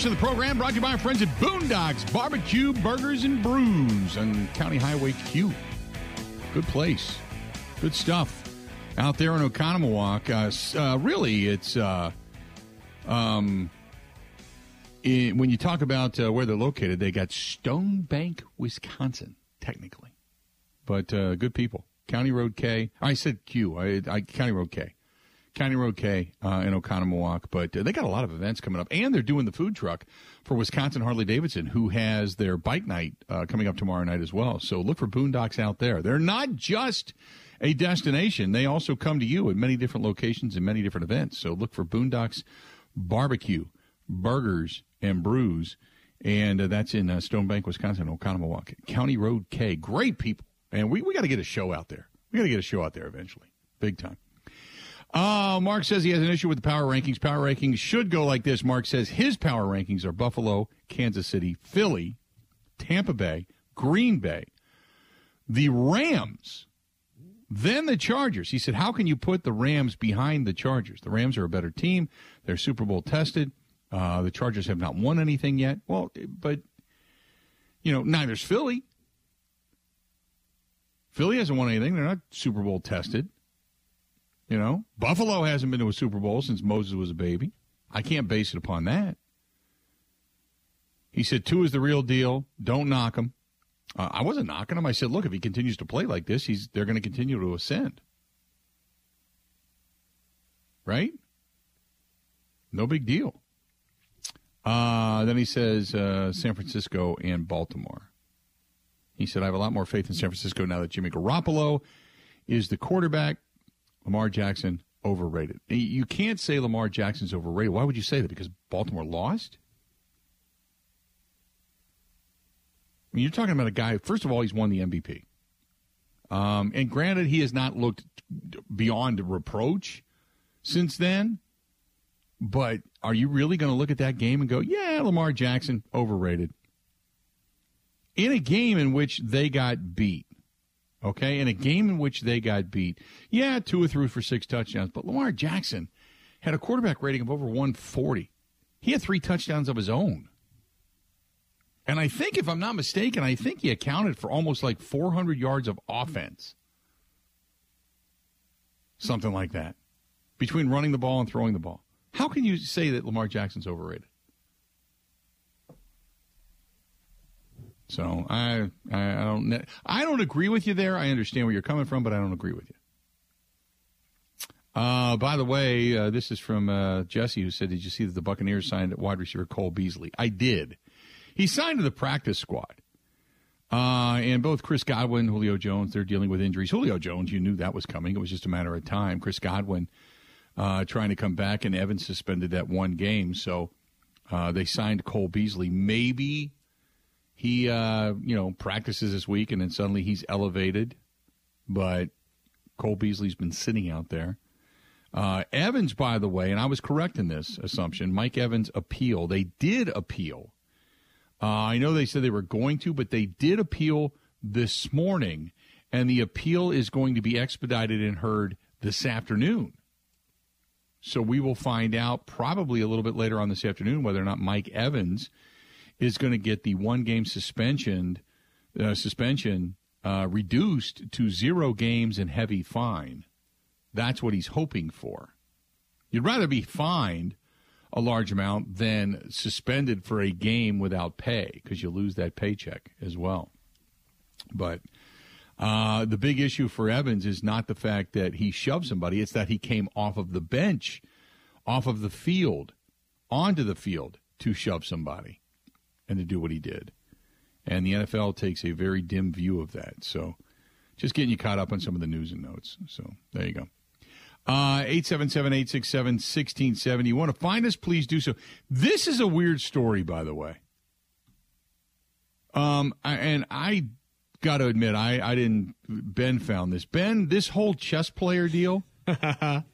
portion of the program brought to you by our friends at Boondocks Barbecue Burgers and Brews on County Highway Q. Good place. Good stuff out there in Oconomowoc. Uh, uh, really, it's uh, um, i when you talk about uh, where they're located, they got Stone Bank, Wisconsin, technically, but uh, good people. County Road K. I said Q. I, I County Road K. County Road K uh, in Oconomowoc, but uh, they got a lot of events coming up, and they're doing the food truck for Wisconsin Harley Davidson, who has their bike night uh, coming up tomorrow night as well. So look for Boondocks out there. They're not just a destination; they also come to you at many different locations and many different events. So look for Boondocks Barbecue, Burgers, and Brews, and uh, that's in uh, Stone Bank, Wisconsin, Oconomowoc, County Road K. Great people, and we we got to get a show out there. We got to get a show out there eventually, big time. Uh, Mark says he has an issue with the power rankings. Power rankings should go like this. Mark says his power rankings are Buffalo, Kansas City, Philly, Tampa Bay, Green Bay, the Rams, then the Chargers. He said, How can you put the Rams behind the Chargers? The Rams are a better team. They're Super Bowl tested. Uh, the Chargers have not won anything yet. Well, but, you know, neither's Philly. Philly hasn't won anything. They're not Super Bowl tested. You know, Buffalo hasn't been to a Super Bowl since Moses was a baby. I can't base it upon that. He said two is the real deal. Don't knock him. Uh, I wasn't knocking him. I said, look, if he continues to play like this, he's they're going to continue to ascend. Right? No big deal. Uh, then he says uh, San Francisco and Baltimore. He said, I have a lot more faith in San Francisco now that Jimmy Garoppolo is the quarterback. Lamar Jackson overrated. You can't say Lamar Jackson's overrated. Why would you say that? Because Baltimore lost? I mean, you're talking about a guy, first of all, he's won the MVP. Um, and granted, he has not looked beyond reproach since then. But are you really going to look at that game and go, yeah, Lamar Jackson, overrated? In a game in which they got beat, okay, in a game in which they got beat, yeah, two or three for six touchdowns, but Lamar Jackson had a quarterback rating of over 140. He had three touchdowns of his own. And I think, if I'm not mistaken, I think he accounted for almost like 400 yards of offense. Something like that. Between running the ball and throwing the ball. How can you say that Lamar Jackson's overrated? So I, I don't I don't agree with you there. I understand where you're coming from, but I don't agree with you. Uh, by the way, uh, this is from uh, Jesse who said, "Did you see that the Buccaneers signed wide receiver Cole Beasley?" I did. He signed to the practice squad. Uh, and both Chris Godwin, and Julio Jones, they're dealing with injuries. Julio Jones, you knew that was coming. It was just a matter of time. Chris Godwin uh, trying to come back, and Evans suspended that one game. So uh, they signed Cole Beasley. Maybe he, uh, you know, practices this week, and then suddenly he's elevated. But Cole Beasley's been sitting out there. Uh, Evans, by the way, and I was correct in this assumption. Mike Evans appeal. They did appeal. Uh, I know they said they were going to, but they did appeal this morning, and the appeal is going to be expedited and heard this afternoon. So we will find out probably a little bit later on this afternoon whether or not Mike Evans is going to get the one game suspension uh, suspension uh, reduced to zero games and heavy fine. That's what he's hoping for. You'd rather be fined a large amount than suspended for a game without pay because you lose that paycheck as well. But uh, the big issue for Evans is not the fact that he shoved somebody, it's that he came off of the bench, off of the field, onto the field to shove somebody and to do what he did. And the NFL takes a very dim view of that. So just getting you caught up on some of the news and notes. So there you go. Uh, 877-867-1670. You want to find us, please do so. This is a weird story, by the way. Um, I- and I got to admit, I, I didn't, Ben found this. Ben, this whole chess player deal.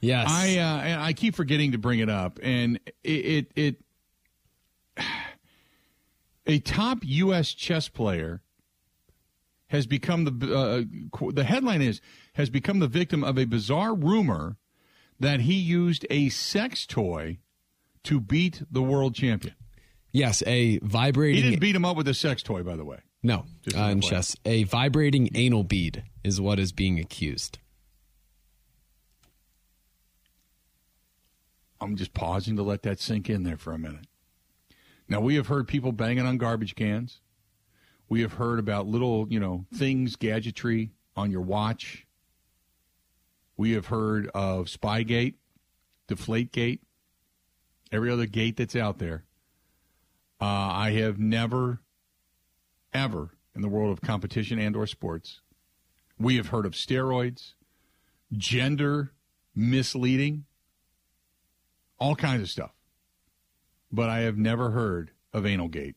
Yes. I uh, I keep forgetting to bring it up, and it, it it a top U.S. chess player has become the uh, the headline is has become the victim of a bizarre rumor that he used a sex toy to beat the world champion. Yes, a vibrating. He didn't beat him up with a sex toy, by the way. no, Just uh, in chess, a vibrating anal bead is what is being accused. I'm just pausing to let that sink in there for a minute. Now, we have heard people banging on garbage cans. We have heard about little, you know, things, gadgetry on your watch. We have heard of Spygate, Deflategate, every other gate that's out there. Uh, I have never, ever in the world of competition and or sports, we have heard of steroids, gender misleading, all kinds of stuff. But I have never heard of Analgate.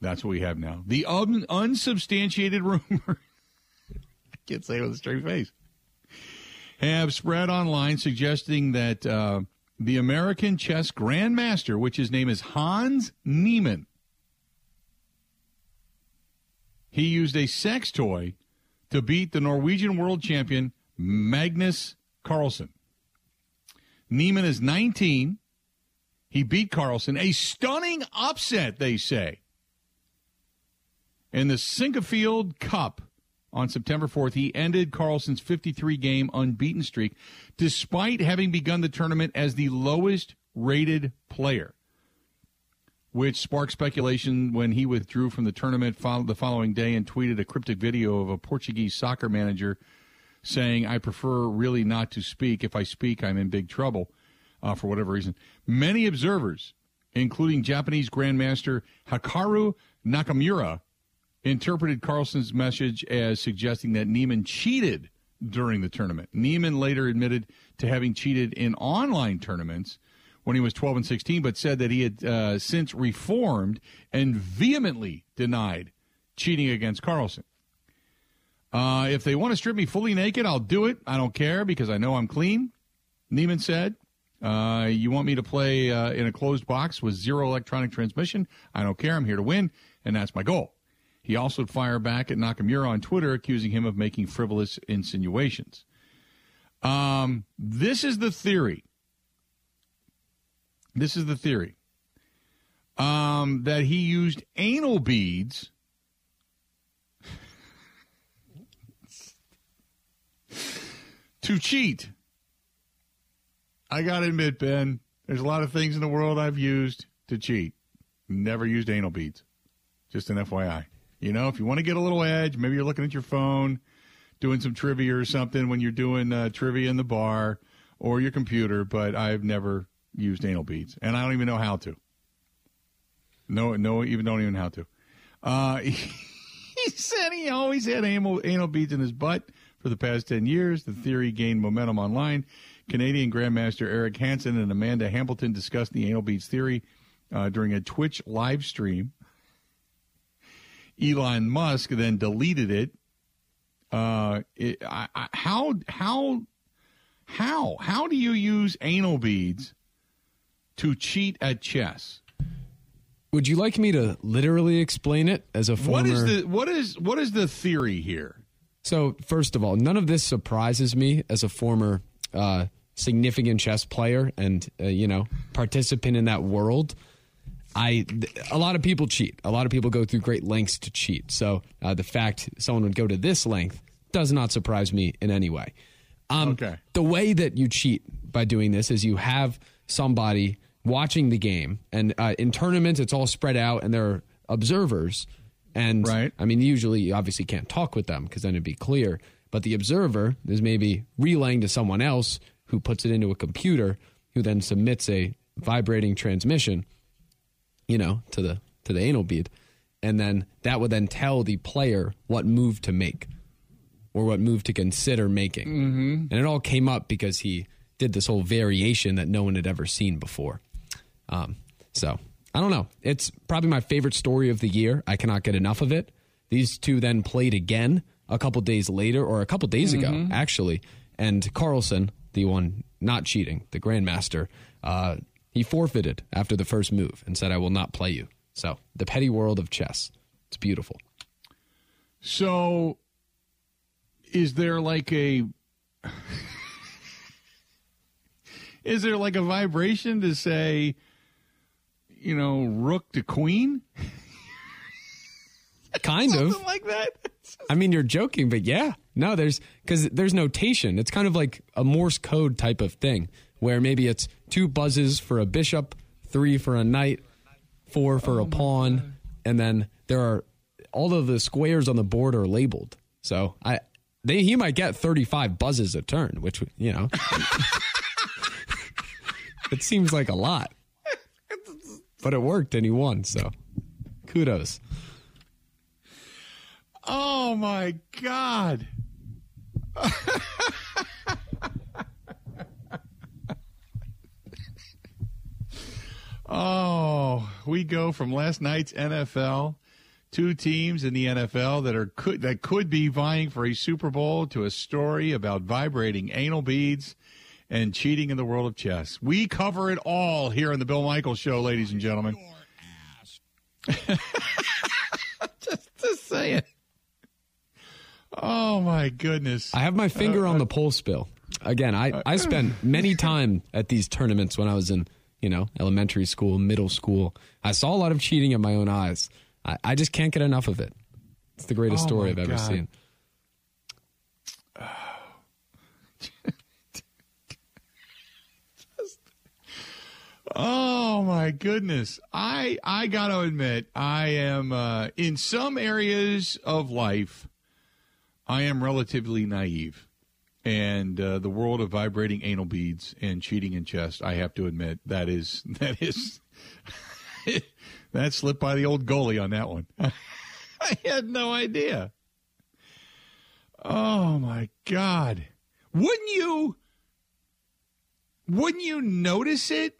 That's what we have now. The un- unsubstantiated rumor, I can't say it with a straight face, have spread online suggesting that uh, the American chess grandmaster, which his name is Hans Niemann, he used a sex toy to beat the Norwegian world champion Magnus Carlsen. Niemann is 19. He beat Carlsen. A stunning upset, they say. In the Sinquefield Cup on September 4th, he ended Carlsen's 53 game unbeaten streak despite having begun the tournament as the lowest rated player, which sparked speculation when he withdrew from the tournament the following day and tweeted a cryptic video of a Portuguese soccer manager saying, I prefer really not to speak. If I speak, I'm in big trouble uh, for whatever reason. Many observers, including Japanese Grandmaster Hikaru Nakamura, interpreted Carlsen's message as suggesting that Niemann cheated during the tournament. Niemann later admitted to having cheated in online tournaments when he was 12 and 16, but said that he had uh, since reformed and vehemently denied cheating against Carlson. Uh, if they want to strip me fully naked, I'll do it. I don't care because I know I'm clean. Niemann said, uh, You want me to play uh, in a closed box with zero electronic transmission? I don't care. I'm here to win, and that's my goal. He also fired back at Nakamura on Twitter, accusing him of making frivolous insinuations. Um, this is the theory. This is the theory um, that he used anal beads to cheat. I got to admit, Ben, there's a lot of things in the world I've used to cheat. Never used anal beads. Just an FYI. You know, if you want to get a little edge, maybe you're looking at your phone, doing some trivia or something when you're doing uh, trivia in the bar or your computer, but I've never used anal beads, and I don't even know how to. No, no, even don't even know how to. Uh, he said he always had anal, anal beads in his butt for the past 10 years. The theory gained momentum online. Canadian Grandmaster Eric Hansen and Aman Hambleton discussed the anal beads theory uh, during a Twitch live stream. Elon Musk then deleted it. Uh, it I, I, how how how how do you use anal beads to cheat at chess? Would you like me to literally explain it as a former? What is the what is what is the theory here? So, first of all, none of this surprises me as a former uh, significant chess player and uh, you know participant in that world. I th- a lot of people cheat. A lot of people go through great lengths to cheat. So uh, the fact someone would go to this length does not surprise me in any way. Um, Okay. The way that you cheat by doing this is you have somebody watching the game, and uh, in tournaments it's all spread out, and there are observers. And Right. I mean, usually you obviously can't talk with them because then it'd be clear. But the observer is maybe relaying to someone else who puts it into a computer, who then submits a vibrating transmission, you know, to the to the anal bead, and then that would then tell the player what move to make or what move to consider making. Mm-hmm. And it all came up because he did this whole variation that no one had ever seen before. Um, so I don't know. It's probably my favorite story of the year. I cannot get enough of it. These two then played again a couple days later, or a couple days ago, actually. And Carlsen, the one not cheating, the grandmaster, uh, he forfeited after the first move and said, "I will not play you." So the petty world of chess. It's beautiful. So, is there like a is there like a vibration to say, you know, rook to queen? Kind of. Like that. I mean, you're joking, but yeah. No, there's because there's notation. It's kind of like a Morse code type of thing where maybe it's two buzzes for a bishop, three for a knight, four for a pawn, and then there are all of the squares on the board are labeled. So I, they he might get 35 buzzes a turn, which you know, it seems like a lot, but it worked and he won. So kudos. Oh my God. oh, we go from last night's NFL, two teams in the NFL that are could that could be vying for a Super Bowl to a story about vibrating anal beads and cheating in the world of chess. We cover it all here on the Bill Michaels show, ladies and gentlemen. just just saying. Oh my goodness. I have my finger uh, on uh, the pulse, Bill. Again, I, uh, I spent many time at these tournaments when I was in, you know, elementary school, middle school. I saw a lot of cheating in my own eyes. I, I just can't get enough of it. It's the greatest Oh, story I've ever God. seen. Oh my goodness. I I got to admit I am uh, in some areas of life I am relatively naive. And uh, the world of vibrating anal beads and cheating in chess, I have to admit that is that is that slipped by the old goalie on that one. I had no idea. Oh my god. Wouldn't you wouldn't you notice it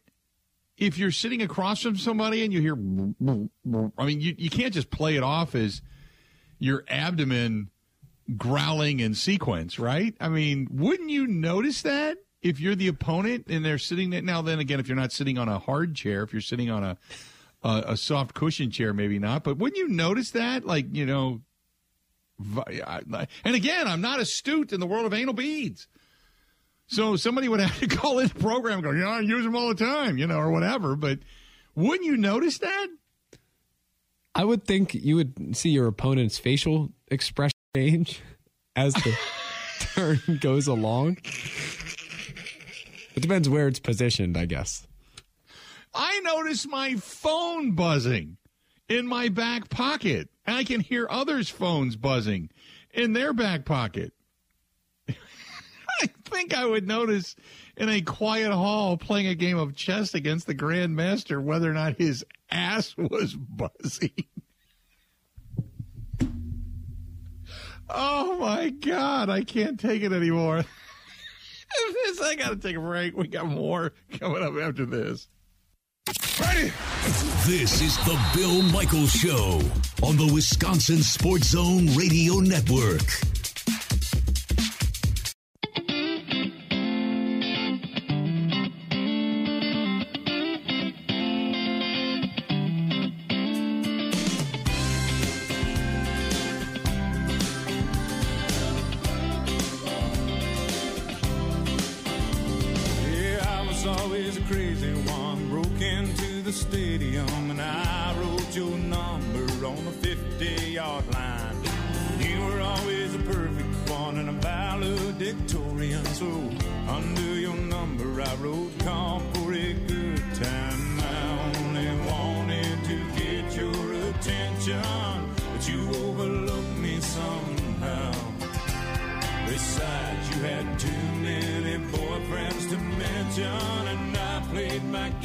if you're sitting across from somebody and you hear I mean you you can't just play it off as your abdomen growling in sequence, right? I mean, wouldn't you notice that if you're the opponent and they're sitting there? Now, then again, if you're not sitting on a hard chair, if you're sitting on a a, soft cushion chair, maybe not. But wouldn't you notice that? Like, you know, and again, I'm not astute in the world of anal beads. So somebody would have to call in the program and go, you know, I use them all the time, you know, or whatever. But wouldn't you notice that? I would think you would see your opponent's facial expression change as the turn goes along. It depends where it's positioned, I guess. I notice my phone buzzing in my back pocket. And I can hear others' phones buzzing in their back pocket. I think I would notice in a quiet hall playing a game of chess against the Grand Master whether or not his ass was buzzing. Oh my God, I can't take it anymore. I got to take a break. We got more coming up after this. Ready? This is the Bill Michaels Show on the Wisconsin Sports Zone Radio Network. Stadium and I wrote your number on the 50 yard line. You were always a perfect one and a valedictorian. So under your number, I wrote call for a good time. I only wanted to get your attention, but you overlooked me somehow. Besides, you had too many boyfriends to mention,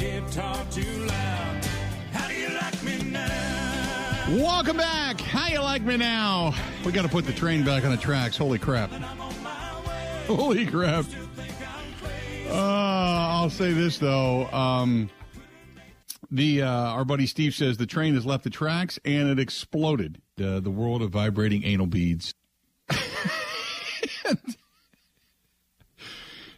guitar too loud. How do you like me now? Welcome back. How you like me now? We got to put the train back on the tracks. Holy crap. Holy crap. Uh, I'll say this though. Um, the uh, our buddy Steve says the train has left the tracks and it exploded. Uh, the world of vibrating anal beads.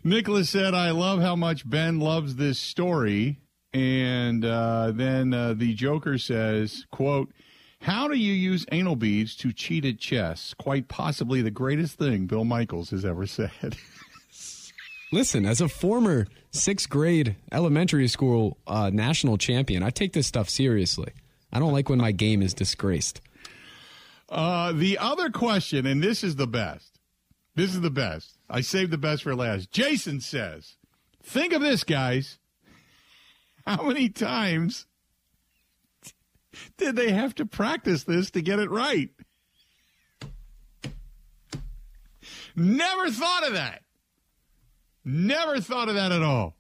Nicholas said, "I love how much Ben loves this story." And uh, then uh, the Joker says, "quote How do you use anal beads to cheat at chess? Quite possibly the greatest thing Bill Michaels has ever said. Listen, as a former sixth grade elementary school uh, national champion, I take this stuff seriously. I don't like when my game is disgraced. Uh, the other question, and this is the best. This is the best. I saved the best for last. Jason says, think of this, guys. How many times did they have to practice this to get it right? Never thought of that. Never thought of that at all.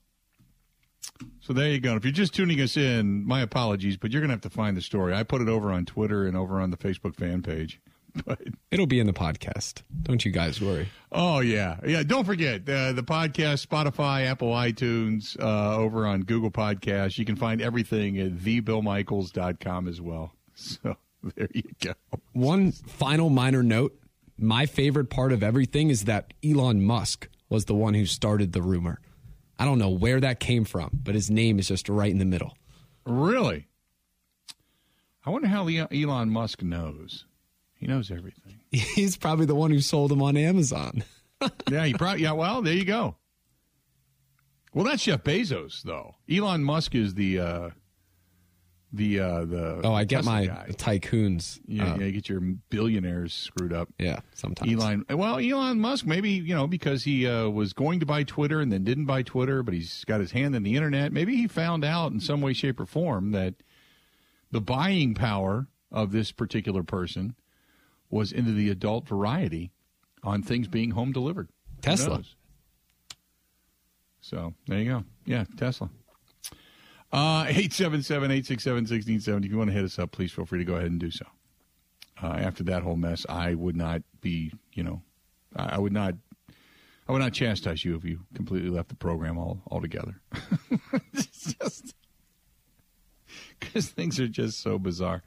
So there you go. If you're just tuning us in, my apologies, but you're going to have to find the story. I put it over on Twitter and over on the Facebook fan page. But It'll be in the podcast. Don't you guys worry. oh yeah, yeah. Don't forget uh, the podcast, Spotify, Apple, iTunes, uh, over on Google Podcasts. You can find everything at thebillmichaels.com as well. So there you go. One final minor note my favorite part of everything is that Elon Musk was the one who started the rumor. I don't know where that came from, but his name is just right in the middle. Really? I wonder how Elon Musk knows. He knows everything. He's probably the one who sold them on Amazon. yeah, he probably. Yeah, well, there you go. Well, that's Jeff Bezos, though. Elon Musk is the uh, the uh, the. Oh, I get Tesla my guy. tycoons. Yeah, uh, yeah, you get your billionaires screwed up. yeah, sometimes. Elon, well, Elon Musk, maybe you know because he uh, was going to buy Twitter and then didn't buy Twitter, but he's got his hand in the internet. Maybe he found out in some way, shape, or form that the buying power of this particular person was into the adult variety on things being home delivered. Tesla. So there you go. Yeah, Tesla. Uh, 877-867-1670. If you want to hit us up, please feel free to go ahead and do so. Uh, after that whole mess, I would not be, you know, I, I would not, I would not chastise you if you completely left the program all altogether. it's just because things are just so bizarre.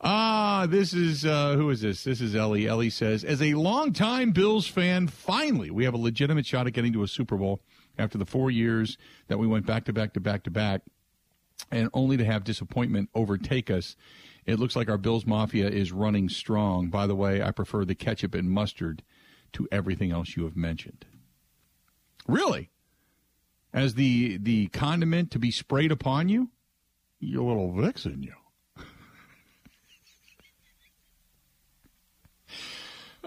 Ah, this is uh, who is this? This is Ellie. Ellie says, as a longtime Bills fan, finally we have a legitimate shot at getting to a Super Bowl after the four years that we went back to back to back to back and only to have disappointment overtake us. It looks like our Bills Mafia is running strong. By the way, I prefer the ketchup and mustard to everything else you have mentioned. Really? As the the condiment to be sprayed upon you? You little vixen, you.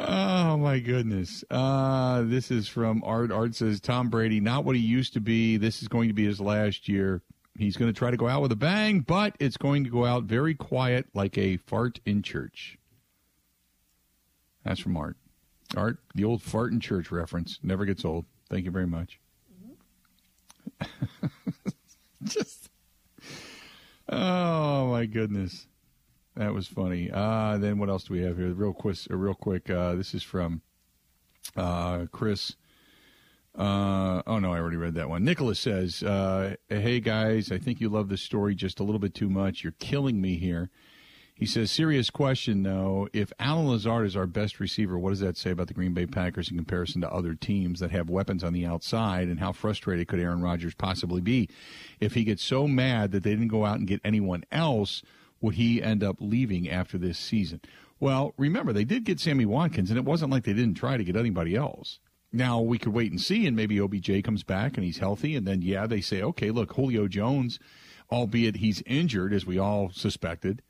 Oh my goodness! Uh, this is from Art. Art says Tom Brady, not what he used to be. This is going to be his last year. He's going to try to go out with a bang, but it's going to go out very quiet, like a fart in church. That's from Art. Art, the old fart in church reference never gets old. Thank you very much. Just, oh my goodness. That was funny. Uh, then what else do we have here? Real quick. Uh, real quick. Uh, this is from uh, Chris. Uh, oh no, I already read that one. Nicholas says, uh, "Hey guys, I think you love this story just a little bit too much. You're killing me here." He says, "Serious question though. If Allen Lazard is our best receiver, what does that say about the Green Bay Packers in comparison to other teams that have weapons on the outside? And how frustrated could Aaron Rodgers possibly be if he gets so mad that they didn't go out and get anyone else?" Would he end up leaving after this season? Well, remember, they did get Sammy Watkins, and it wasn't like they didn't try to get anybody else. Now, we could wait and see, and maybe OBJ comes back and he's healthy, and then, yeah, they say, okay, look, Julio Jones, albeit he's injured, as we all suspected,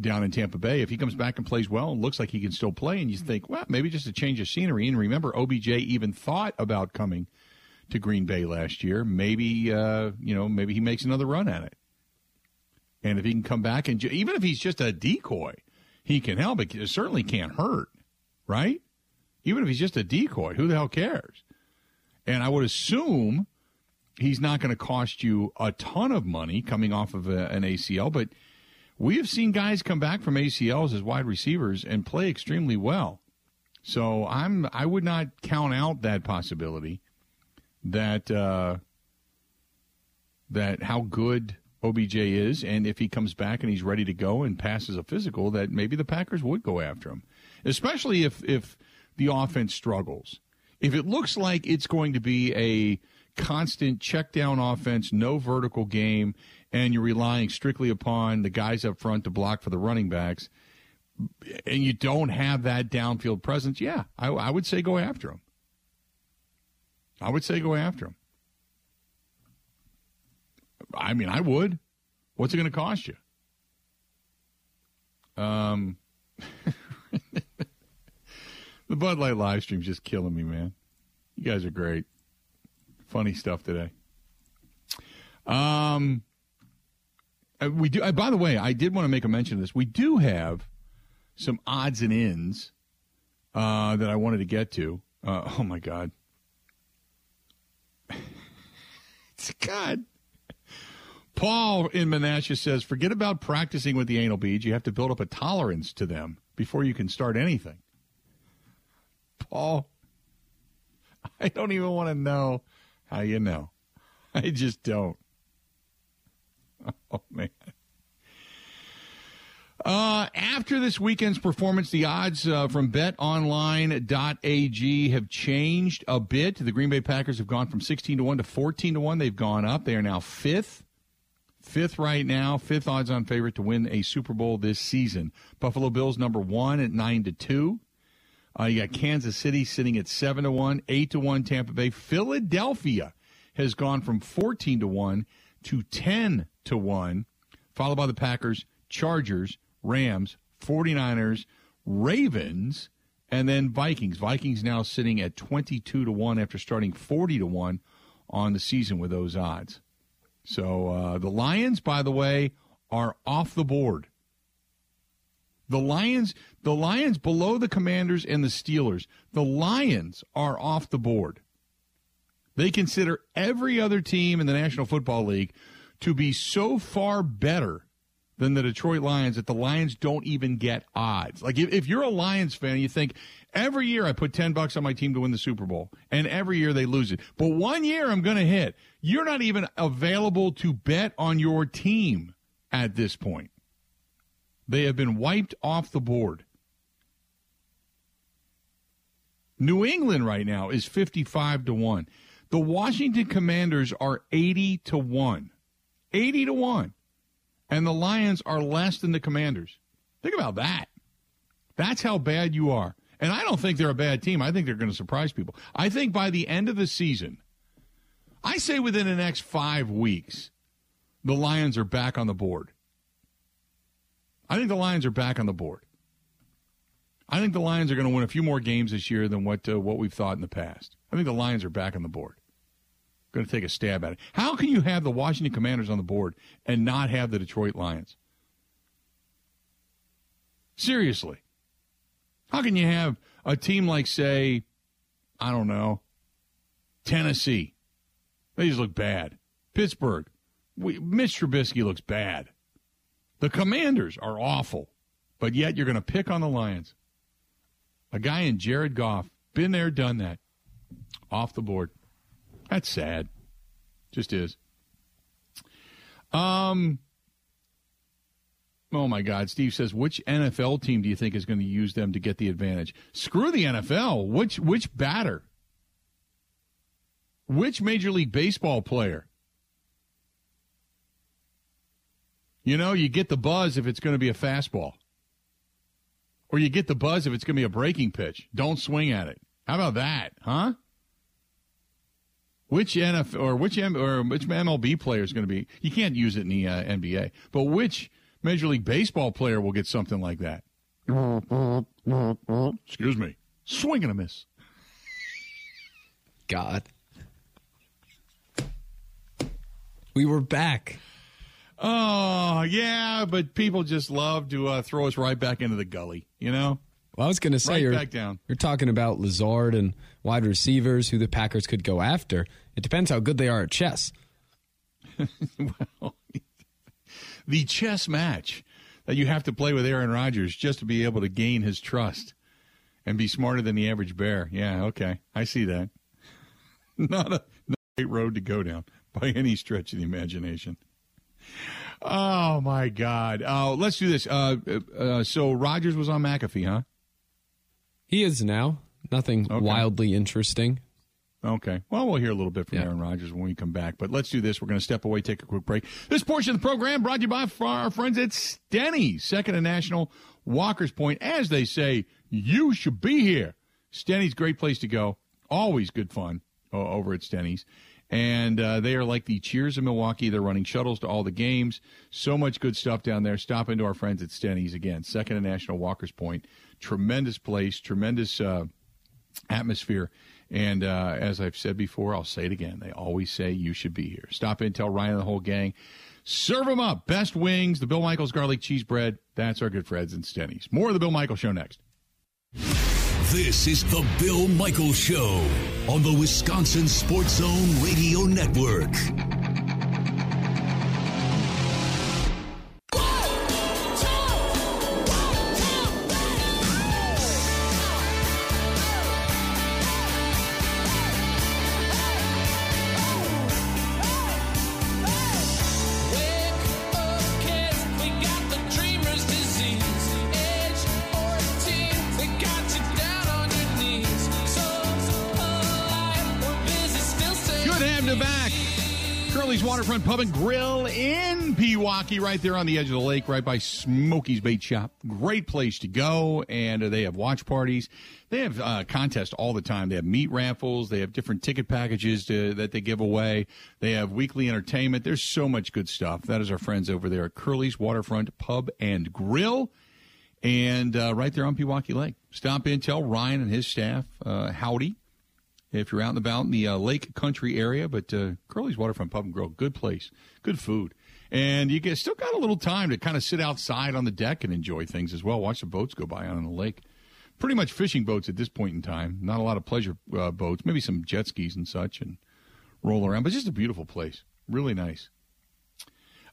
down in Tampa Bay, if he comes back and plays well and looks like he can still play, and you think, well, maybe just a change of scenery. And remember, OBJ even thought about coming to Green Bay last year. Maybe, uh, you know, maybe he makes another run at it. And if he can come back and even if he's just a decoy, he can help. It certainly can't hurt, right? Even if he's just a decoy, who the hell cares? And I would assume he's not going to cost you a ton of money coming off of a, an ACL, but we have seen guys come back from ACLs as wide receivers and play extremely well. So I'm I would not count out that possibility that uh, that how good OBJ is, and if he comes back and he's ready to go and passes a physical, that maybe the Packers would go after him, especially if if the offense struggles. If it looks like it's going to be a constant check down offense, no vertical game, and you're relying strictly upon the guys up front to block for the running backs, and you don't have that downfield presence, yeah, I, I would say go after him. I would say go after him. I mean, I would. What's it going to cost you? Um, the Bud Light live stream's just killing me, man. You guys are great. Funny stuff today. Um, uh, we do. Uh, by the way, I did want to make a mention of this. We do have some odds and ends uh, that I wanted to get to. Uh, oh my god, God. Paul in Menasha says, forget about practicing with the anal beads. You have to build up a tolerance to them before you can start anything. Paul, I don't even want to know how you know. I just don't. Oh, man. Uh, after this weekend's performance, the odds uh, from betonline.ag have changed a bit. The Green Bay Packers have gone from 16 to 1 to 14 to 1. They've gone up. They are now fifth. Fifth right now, fifth odds on favorite to win a Super Bowl this season. Buffalo Bills number one at 9 to 2. Uh, you got Kansas City sitting at 7 to 1, 8 to 1 Tampa Bay. Philadelphia has gone from 14 to 1 to 10 to 1, followed by the Packers, Chargers, Rams, 49ers, Ravens, and then Vikings. Vikings now sitting at 22 to 1 after starting 40 to 1 on the season with those odds. So uh, the Lions, by the way, are off the board. The Lions, the Lions below the Commanders and the Steelers. The Lions are off the board. They consider every other team in the National Football League to be so far better than the Detroit Lions that the Lions don't even get odds. Like if, if you're a Lions fan, you think every year I put 10 bucks on my team to win the Super Bowl and every year they lose it. But one year I'm going to hit. You're not even available to bet on your team at this point. They have been wiped off the board. New England right now is 55 to 1. The Washington Commanders are 80 to 1. 80 to 1 and the Lions are less than the Commanders. Think about that. That's how bad you are. And I don't think they're a bad team. I think they're going to surprise people. I think by the end of the season, I say within the next five weeks, the Lions are back on the board. I think the Lions are back on the board. I think the Lions are going to win a few more games this year than what uh, what we've thought in the past. I think the Lions are back on the board going to take a stab at it. How can you have the Washington Commanders on the board and not have the Detroit Lions? Seriously. How can you have a team like, say, I don't know, Tennessee? They just look bad. Pittsburgh, we, Mitch Trubisky looks bad. The Commanders are awful, but yet you're going to pick on the Lions. A guy in Jared Goff, been there, done that, off the board. That's sad. Just is. Um. Oh my God! Steve says, which NFL team do you think is going to use them to get the advantage? Screw the NFL. Which which batter? Which Major League Baseball player? You know, you get the buzz if it's going to be a fastball, or you get the buzz if it's going to be a breaking pitch. Don't swing at it. How about that, huh? Which NFL or which M, or which MLB player is going to be? You can't use it in the uh, NBA, but which Major League Baseball player will get something like that? Excuse me, swing and a miss. God, we were back. Oh yeah, but people just love to uh, throw us right back into the gully. You know. Well, I was going to say right you're, back down. you're talking about Lazard and wide receivers who the Packers could go after. It depends how good they are at chess. well, the chess match that you have to play with Aaron Rodgers just to be able to gain his trust and be smarter than the average bear. Yeah, okay. I see that. not, a, not a great road to go down by any stretch of the imagination. Oh my God! Uh, let's do this. Uh, uh, so Rodgers was on McAfee, huh? He is now. Nothing Okay. wildly interesting. Okay. Well, we'll hear a little bit from Yeah. Aaron Rodgers when we come back. But let's do this. We're going to step away, take a quick break. This portion of the program brought to you by our friends at Steny, second and national Walker's Point. As they say, you should be here. Steny's great place to go. Always good fun uh, over at Steny's. And uh, they are like the Cheers of Milwaukee. They're running shuttles to all the games. So much good stuff down there. Stop into our friends at Steny's again. Second and National Walker's Point. Tremendous place. Tremendous uh, atmosphere. And uh, as I've said before, I'll say it again. They always say you should be here. Stop in, tell Ryan and the whole gang. Serve them up. Best wings, the Bill Michaels garlic cheese bread. That's our good friends and Steny's. More of the Bill Michaels Show next. This is the Bill Michaels Show on the Wisconsin Sports Zone Radio Network. Right there on the edge of the lake, right by Smokey's Bait Shop. Great place to go, and they have watch parties. They have uh, contests all the time. They have meat raffles. They have different ticket packages to, that they give away. They have weekly entertainment. There's so much good stuff. That is our friends over there at Curly's Waterfront Pub and Grill, and uh, right there on Pewaukee Lake. Stop in, tell Ryan and his staff uh, howdy if you're out and about in the uh, Lake Country area. But uh, Curly's Waterfront Pub and Grill, good place, good food, and you get still got a little time to kind of sit outside on the deck and enjoy things as well. Watch the boats go by on the lake. Pretty much fishing boats at this point in time. Not a lot of pleasure uh, boats, maybe some jet skis and such, and roll around. But just a beautiful place, really nice.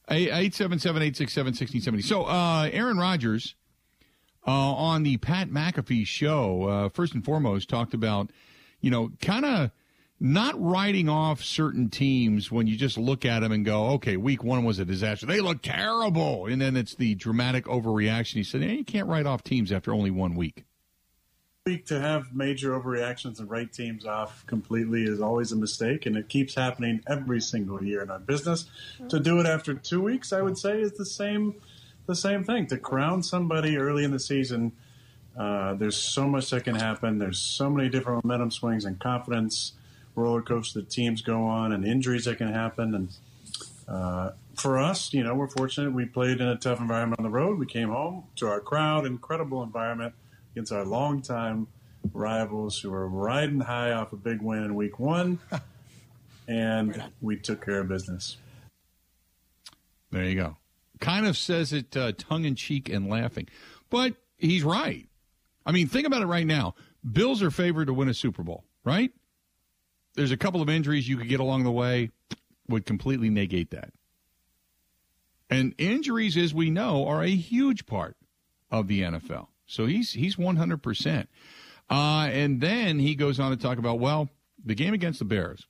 Eight seven seven eight six seven sixteen seventy. So, uh, Aaron Rodgers uh, on the Pat McAfee show, uh, first and foremost, talked about, you know, kind of not writing off certain teams when you just look at them and go, okay, week one was a disaster. They look terrible. And then it's the dramatic overreaction. He said, yeah, you can't write off teams after only one week. week to have major overreactions and write teams off completely is always a mistake, and it keeps happening every single year in our business. To do it after two weeks, I would say, is the same the same thing. To crown somebody early in the season, uh, there's so much that can happen. There's so many different momentum swings and confidence roller coaster that teams go on, and injuries that can happen. And uh, for us, you know, we're fortunate. We played in a tough environment on the road. We came home to our crowd, incredible environment against our longtime rivals who were riding high off a big win in week one, and we took care of business. There you go. Kind of says it uh, tongue in cheek and laughing, but he's right. I mean, think about it right now. Bills are favored to win a Super Bowl, right? There's a couple of injuries you could get along the way, would completely negate that. And injuries, as we know, are a huge part of the NFL. So he's he's 100%. Uh, and then he goes on to talk about, well, the game against the Bears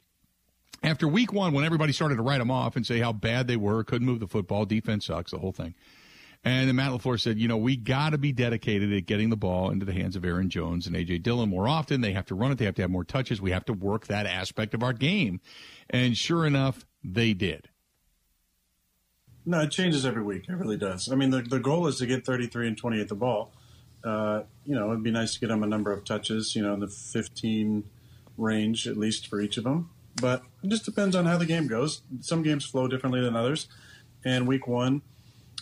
after week one, when everybody started to write them off and say how bad they were, couldn't move the football, defense sucks, the whole thing. And then Matt LaFleur said, you know, we got to be dedicated at getting the ball into the hands of Aaron Jones and A.J. Dillon more often. They have to run it. They have to have more touches. We have to work that aspect of our game. And sure enough, they did. No, it changes every week. It really does. I mean, the, the goal is to get 33 and 20 at the ball. Uh, you know, it'd be nice to get them a number of touches, you know, in the 15 range at least for each of them. But it just depends on how the game goes. Some games flow differently than others. And week one,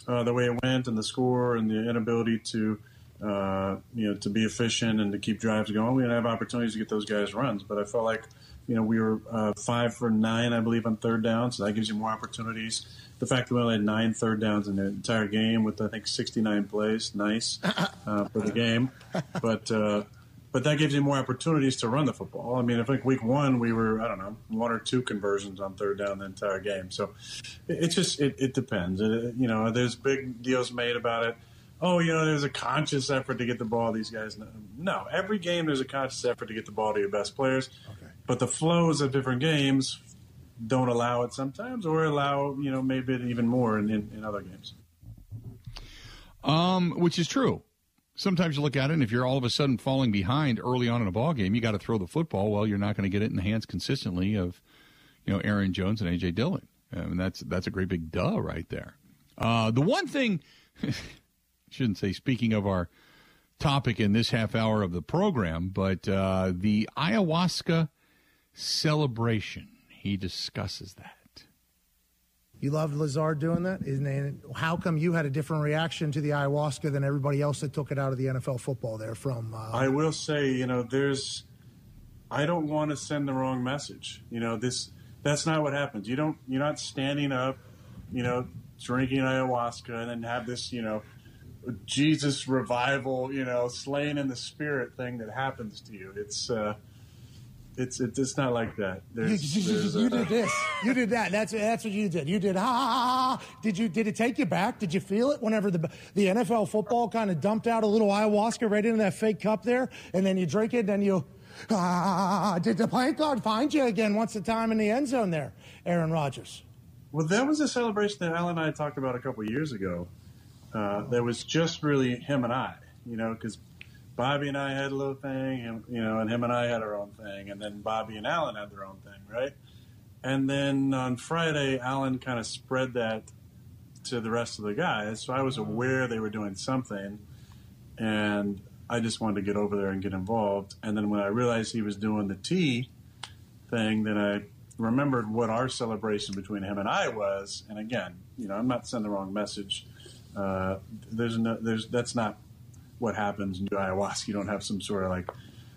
uh, the way it went and the score and the inability to, uh, you know, to be efficient and to keep drives going, we didn't have opportunities to get those guys runs. But I felt like, you know, we were uh, five for nine, I believe, on third down, so that gives you more opportunities. The fact that we only had nine third downs in the entire game with I think 69 plays, nice uh, for the game, but uh, but that gives you more opportunities to run the football. I mean, I think week one we were I don't know one or two conversions on third down the entire game, so it, it's just it, it depends. It, you know, there's big deals made about it. Oh, you know, there's a conscious effort to get the ball. These guys, no. Every game, there's a conscious effort to get the ball to your best players. Okay. But the flows of different games don't allow it sometimes, or allow you know maybe even more in, in, in other games. Um, which is true. Sometimes you look at it, and if you're all of a sudden falling behind early on in a ball game, you got to throw the football. Well, you're not going to get it in the hands consistently of, you know, Aaron Jones and AJ Dillon. I mean, that's that's a great big duh right there. Uh, the one thing, shouldn't say. Speaking of our topic in this half hour of the program, but uh, the ayahuasca celebration. He discusses that. You loved Lazard doing that? It? How come you had a different reaction to the ayahuasca than everybody else that took it out of the NFL football there from? Uh, I will say, you know, there's. I don't want to send the wrong message. You know, this that's not what happens. You don't. You're not standing up, you know, drinking ayahuasca and then have this, you know, Jesus revival, you know, slain in the spirit thing that happens to you. It's. uh it's it's not like that. There's, you, you, there's, you did this. You did that. That's that's what you did. You did ha ha ha. ha. Did you did it take you back? Did you feel it whenever the the NFL football kind of dumped out a little ayahuasca right into that fake cup there, and then you drink it, and you ah. Did the plant God find you again once the time in the end zone there, Aaron Rodgers? Well, that was a celebration that Alan and I talked about a couple of years ago. Uh, that was just really him and I, you know, because Bobby and I had a little thing, and, you know, and him and I had our own thing, and then Bobby and Alan had their own thing, right? And then on Friday, Alan kind of spread that to the rest of the guys, so I was aware they were doing something, and I just wanted to get over there and get involved. And then when I realized he was doing the tea thing, then I remembered what our celebration between him and I was. And again, you know, I'm not sending the wrong message. Uh, there's no, there's that's not what happens in ayahuasca. You don't have some sort of like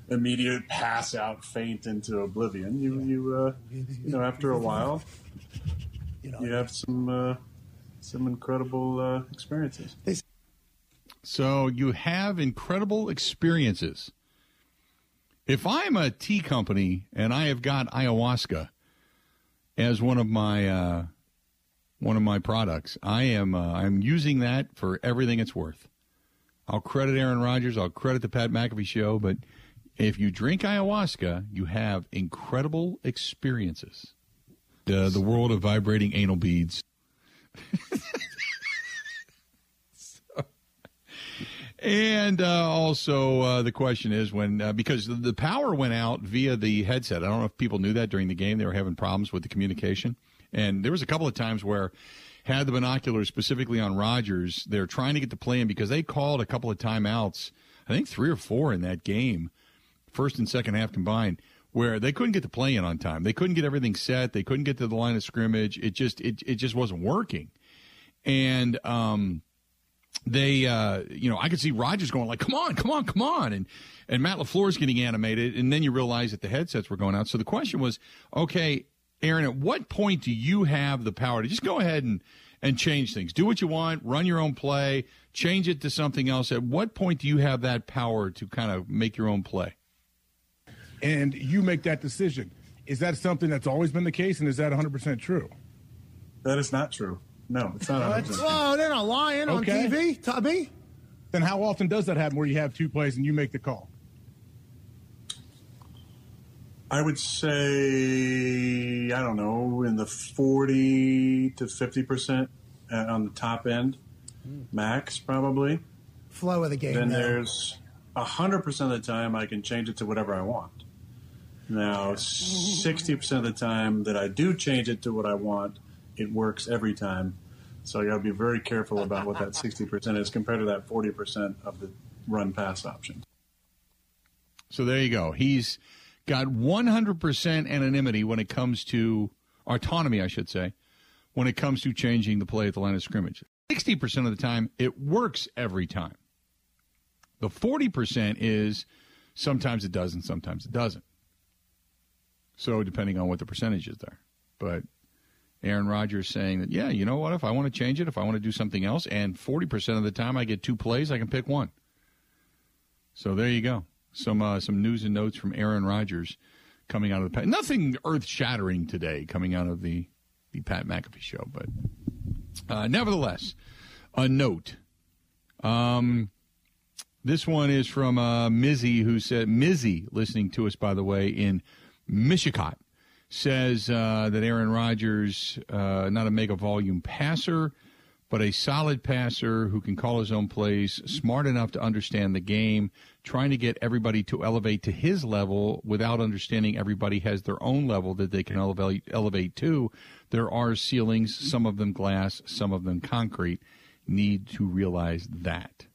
immediate pass out faint into oblivion. You you uh, you know after a while You know, you have some uh, some incredible uh, experiences. So you have incredible experiences. If I'm a tea company and I have got ayahuasca as one of my uh, one of my products, I am uh, I'm using that for everything it's worth. I'll credit Aaron Rodgers. I'll credit the Pat McAfee show. But if you drink ayahuasca, you have incredible experiences. The the world of vibrating anal beads. And uh, also, uh, the question is when uh, because the power went out via the headset. I don't know if people knew that during the game. They were having problems with the communication, and there was a couple of times where had the binoculars specifically on Rodgers. They're trying to get the play in because they called a couple of timeouts. I think three or four in that game, first and second half combined, where they couldn't get the play in on time. They couldn't get everything set. They couldn't get to the line of scrimmage. It just it it just wasn't working, and um they uh you know i could see rodgers going like come on come on come on and and matt LaFleur's getting animated and then you realize that the headsets were going out so the question was okay aaron at what point do you have the power to just go ahead and and change things do what you want run your own play change it to something else at what point do you have that power to kind of make your own play and you make that decision. Is that something that's always been the case, and is that 100% true? That is not true. No, it's not. 100%. Oh, they're not lying Okay. on TV, Tubby. Then how often does that happen where you have two plays and you make the call? I would say I don't know in the forty to fifty percent uh, on the top end, max probably. Flow of the game. Then there. there's hundred percent of the time I can change it to whatever I want. Now sixty percent of the time that I do change it to what I want, it works every time. So I got to be very careful about what that sixty percent is compared to that forty percent of the run pass option. So there you go. He's got 100% anonymity when it comes to autonomy, I should say, when it comes to changing the play at the line of scrimmage. 60% of the time, it works every time. The 40% is sometimes it does and sometimes it doesn't. So depending on what the percentage is there. But Aaron Rodgers saying that, yeah, you know what? If I want to change it, if I want to do something else, and 40% of the time I get two plays, I can pick one. So there you go. Some uh, some news and notes from Aaron Rodgers coming out of the Pat. Nothing earth shattering today coming out of the the Pat McAfee show, but uh, nevertheless, a note. Um, this one is from uh, Mizzy, who said Mizzy, listening to us by the way in Michigan, says uh, that Aaron Rodgers uh, not a mega volume passer, but a solid passer who can call his own plays, smart enough to understand the game, trying to get everybody to elevate to his level without understanding everybody has their own level that they can elevate elevate to. There are ceilings, some of them glass, some of them concrete. Need to realize that.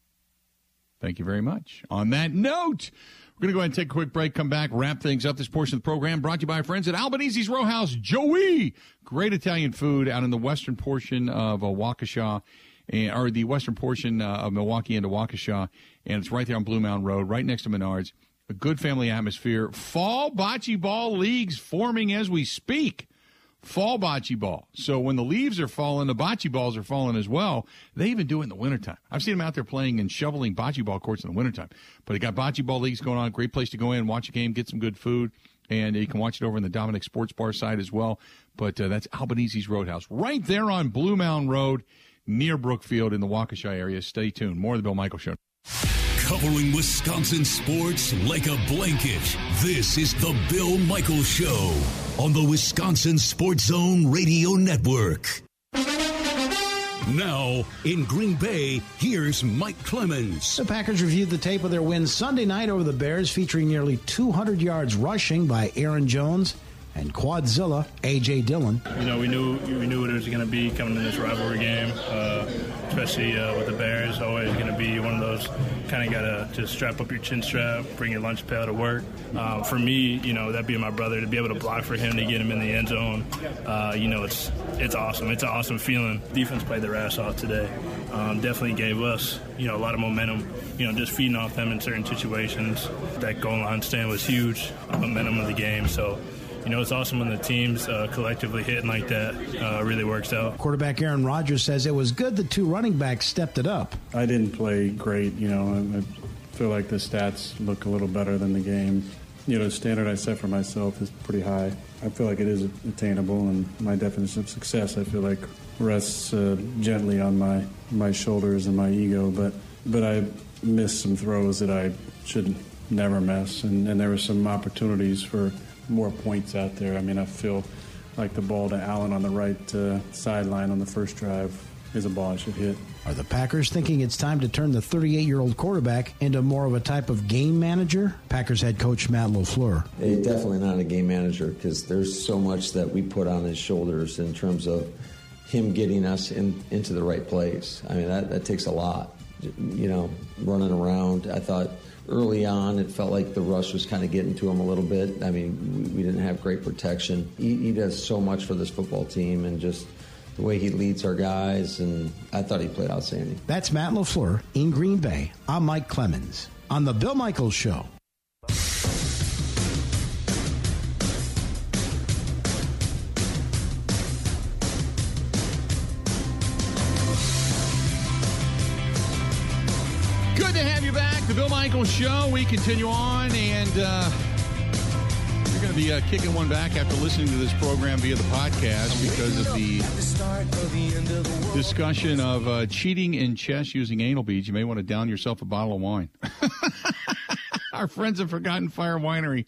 Thank you very much. On that note, we're going to go ahead and take a quick break, come back, wrap things up. This portion of the program brought to you by our friends at Albanese's Roadhouse. Joey! Great Italian food out in the western portion of uh, Waukesha, and, or the western portion uh, of Milwaukee into Waukesha, and it's right there on Bluemound Road, right next to Menards. A good family atmosphere. Fall bocce ball leagues forming as we speak fall bocce ball. So when the leaves are falling, the bocce balls are falling as well. They even do it in the wintertime. I've seen them out there playing and shoveling bocce ball courts in the wintertime. But they got bocce ball leagues going on. Great place to go in, watch a game, get some good food. And you can watch it over in the Dominic Sports Bar side as well. But uh, that's Albanese's Roadhouse, right there on Bluemound Road near Brookfield in the Waukesha area. Stay tuned. More of the Bill Michael Show. Covering Wisconsin sports like a blanket. This is the Bill Michael Show on the Wisconsin Sports Zone Radio Network. Now, in Green Bay, here's Mike Clemens. The Packers reviewed the tape of their win Sunday night over the Bears, featuring nearly 200 yards rushing by Aaron Jones and Quadzilla AJ Dillon. You know, we knew we knew what it was going to be coming in this rivalry game, uh, especially uh, with the Bears. Always going to be one of those kind of got to just strap up your chin strap, bring your lunch pail to work. Um, for me, you know, that being my brother, to be able to block for him to get him in the end zone, uh, you know, it's it's awesome. It's an awesome feeling. Defense played their ass off today. Um, definitely gave us, you know, a lot of momentum. You know, just feeding off them in certain situations. That goal line stand was huge. Momentum of the game. So you know, it's awesome when the teams uh, collectively hitting like that uh, really works out. Quarterback Aaron Rodgers says it was good the two running backs stepped it up. I didn't play great. You know, I, I feel like the stats look a little better than the game. You know, the standard I set for myself is pretty high. I feel like it is attainable, and my definition of success, I feel like, rests uh, gently on my my shoulders and my ego. But but I missed some throws that I should never miss, and, and there were some opportunities for more points out there. I mean, I feel like the ball to Allen on the right uh, sideline on the first drive is a ball I should hit. Are the Packers thinking it's time to turn the 38 year old quarterback into more of a type of game manager? Packers head coach Matt LaFleur. Hey, definitely not a game manager because there's so much that we put on his shoulders in terms of him getting us in, into the right place. I mean, that, that takes a lot. You know, running around. I thought early on, it felt like the rush was kind of getting to him a little bit. I mean, we, didn't have great protection. He, he, does so much for this football team and just the way he leads our guys, and I thought he played outstanding. That's Matt LaFleur in Green Bay. I'm Mike Clemens on The Bill Michaels Show. Michaels Show. We continue on, and uh, you're going to be uh, kicking one back after listening to this program via the podcast because of the discussion of uh, cheating in chess using anal beads. You may want to down yourself a bottle of wine. Our friends at Forgotten Fire Winery,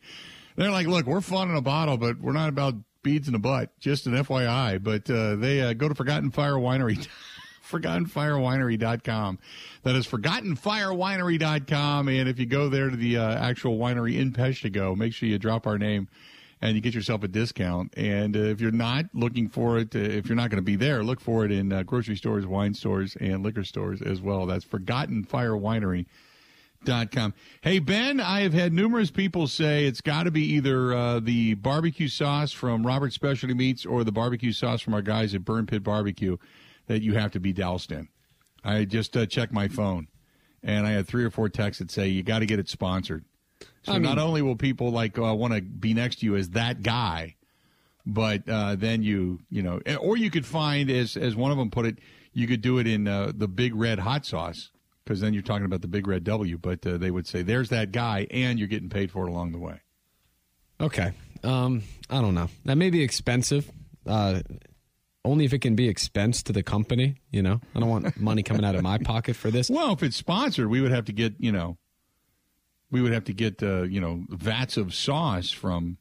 they're like, look, we're fun in a bottle, but we're not about beads in a butt. Just an FYI. But uh, they uh, go to Forgotten Fire Winery. ForgottenFireWinery.com. That is ForgottenFireWinery.com. And if you go there to the uh, actual winery in Peshtigo, make sure you drop our name and you get yourself a discount. And uh, if you're not looking for it, uh, if you're not going to be there, look for it in uh, grocery stores, wine stores, and liquor stores as well. That's ForgottenFireWinery.com. Hey, Ben, I have had numerous people say it's got to be either uh, the barbecue sauce from Robert Specialty Meats or the barbecue sauce from our guys at Burn Pit Barbecue that you have to be doused in. I just uh, checked my phone, and I had three or four texts that say you got to get it sponsored. So I mean- not only will people like uh, want to be next to you as that guy, but uh, then you you know, or you could find as as one of them put it, you could do it in uh, the big red hot sauce because then you're talking about the big red W. But uh, they would say there's that guy, and you're getting paid for it along the way. Okay. Um, I don't know. That may be expensive. Only if it can be expense to the company, you know. I don't want money coming out of my pocket for this. Well, if it's sponsored, we would have to get you know, we would have to get uh, you know vats of sauce from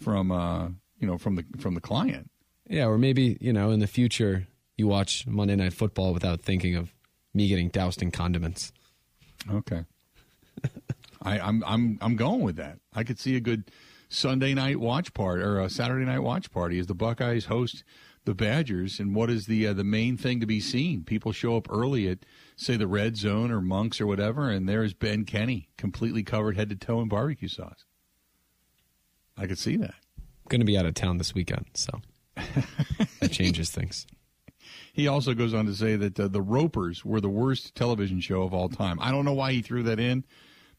from uh, you know from the from the client. Yeah, or maybe, you know, in the future you watch Monday Night Football without thinking of me getting doused in condiments. Okay. I, I'm I'm I'm going with that. I could see a good Sunday night watch party or a Saturday night watch party as the Buckeyes host the Badgers. And what is the uh, the main thing to be seen? People show up early at say the Red Zone or Monks or whatever, and there's Ben Kenny completely covered head to toe in barbecue sauce. I could see that. I'm going to be out of town this weekend, so that changes things. He also goes on to say that uh, the Ropers were the worst television show of all time. I don't know why he threw that in,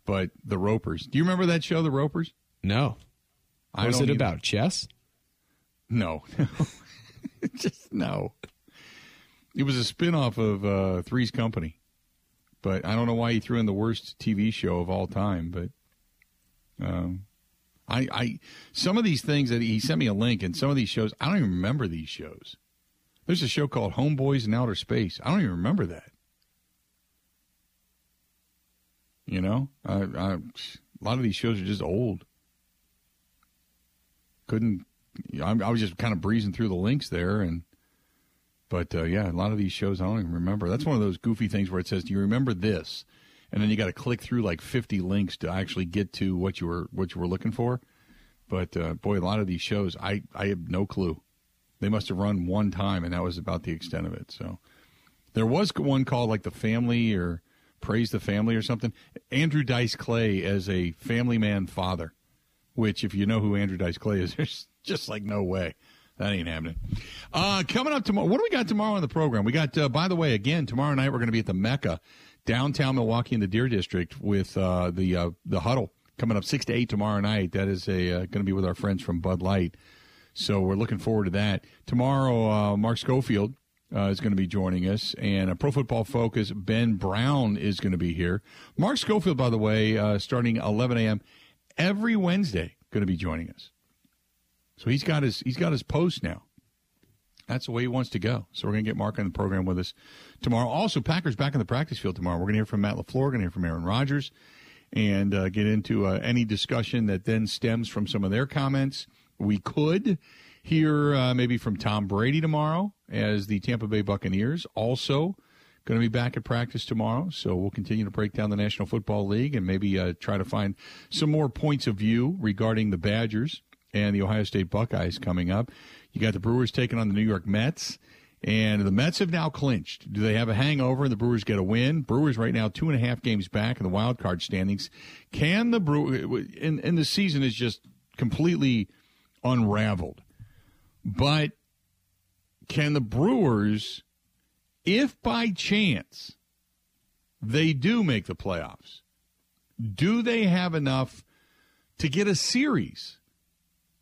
but the Ropers. Do you remember that show, The Ropers? No. I What was it either. about? Chess? No. Just no. It was a spin-off of uh, Three's Company. But I don't know why he threw in the worst TV show of all time, but um I I some of these things that he sent me a link and some of these shows I don't even remember these shows. There's a show called Homeboys in Outer Space. I don't even remember that. You know, I, I, a lot of these shows are just old. Couldn't I, I was just kind of breezing through the links there, and but uh, yeah, a lot of these shows I don't even remember. That's one of those goofy things where it says, "Do you remember this?" and then you got to click through like 50 links to actually get to what you were what you were looking for. But uh, boy, a lot of these shows, I I have no clue. They must have run one time, and that was about the extent of it. So there was one called like the Family or Praise the Family or something. Andrew Dice Clay as a family man father, which if you know who Andrew Dice Clay is, there's just like no way. That ain't happening. Uh, coming up tomorrow, what do we got tomorrow on the program? We got, uh, by the way, again, tomorrow night we're going to be at the Mecca, downtown Milwaukee in the Deer District with uh, the uh, the huddle coming up 6 to 8 tomorrow night. That is a uh, going to be with our friends from Bud Light. So we're looking forward to that. Tomorrow, uh, Mark Schofield is going to be joining us, and Pro Football Focus, Ben Brown is going to be here. Mark Schofield, by the way, starting 11 a.m. every Wednesday, going to be joining us. So he's got his he's got his post now. That's the way he wants to go. So we're going to get Mark on the program with us tomorrow. Also, Packers back in the practice field tomorrow. We're going to hear from Matt LaFleur, going to hear from Aaron Rodgers, and uh, get into uh, any discussion that then stems from some of their comments. We could hear uh, maybe from Tom Brady tomorrow as the Tampa Bay Buccaneers also going to be back at practice tomorrow. So we'll continue to break down the National Football League and maybe uh, try to find some more points of view regarding the Badgers and the Ohio State Buckeyes coming up. You got the Brewers taking on the New York Mets. And the Mets have now clinched. Do they have a hangover and the Brewers get a win? Brewers right now two and a half games back in the wild card standings. Can the Brew and, and the season is just completely unraveled. But can the Brewers, if by chance they do make the playoffs, do they have enough to get a series?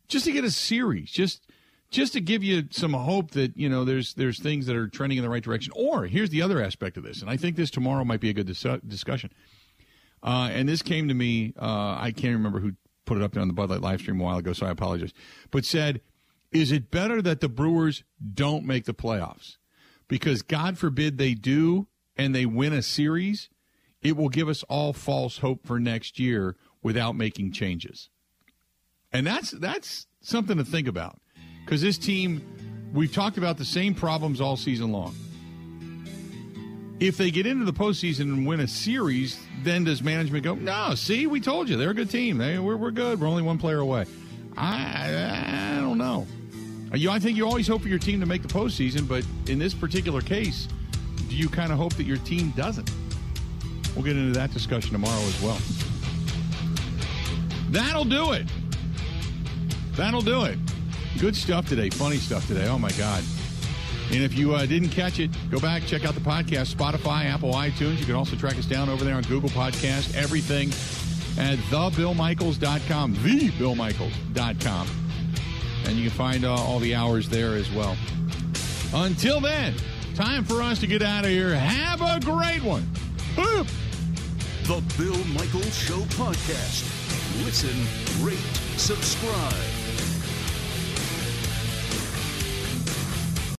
Just to get a series, just just to give you some hope that you know there's there's things that are trending in the right direction. Or here's the other aspect of this, and I think this tomorrow might be a good dis- discussion. Uh, and this came to me. Uh, I can't remember who put it up there on the Bud Light live stream a while ago, so I apologize. But said, is it better that the Brewers don't make the playoffs? Because God forbid they do and they win a series, it will give us all false hope for next year without making changes. And that's that's something to think about. Because this team, we've talked about the same problems all season long. If they get into the postseason and win a series, then does management go, no, see, we told you, they're a good team. They, we're, we're good. We're only one player away. I, I don't know. You, I think you always hope for your team to make the postseason, but in this particular case, do you kind of hope that your team doesn't? We'll get into that discussion tomorrow as well. That'll do it. That'll do it. Good stuff today. Funny stuff today. Oh, my God. And if you uh, didn't catch it, go back, check out the podcast, Spotify, Apple, iTunes. You can also track us down over there on Google Podcast, everything at thebillmichaels.com, thebillmichaels.com. And you can find uh, all the hours there as well. Until then, time for us to get out of here. Have a great one. The Bill Michaels Show podcast. Listen, rate, subscribe.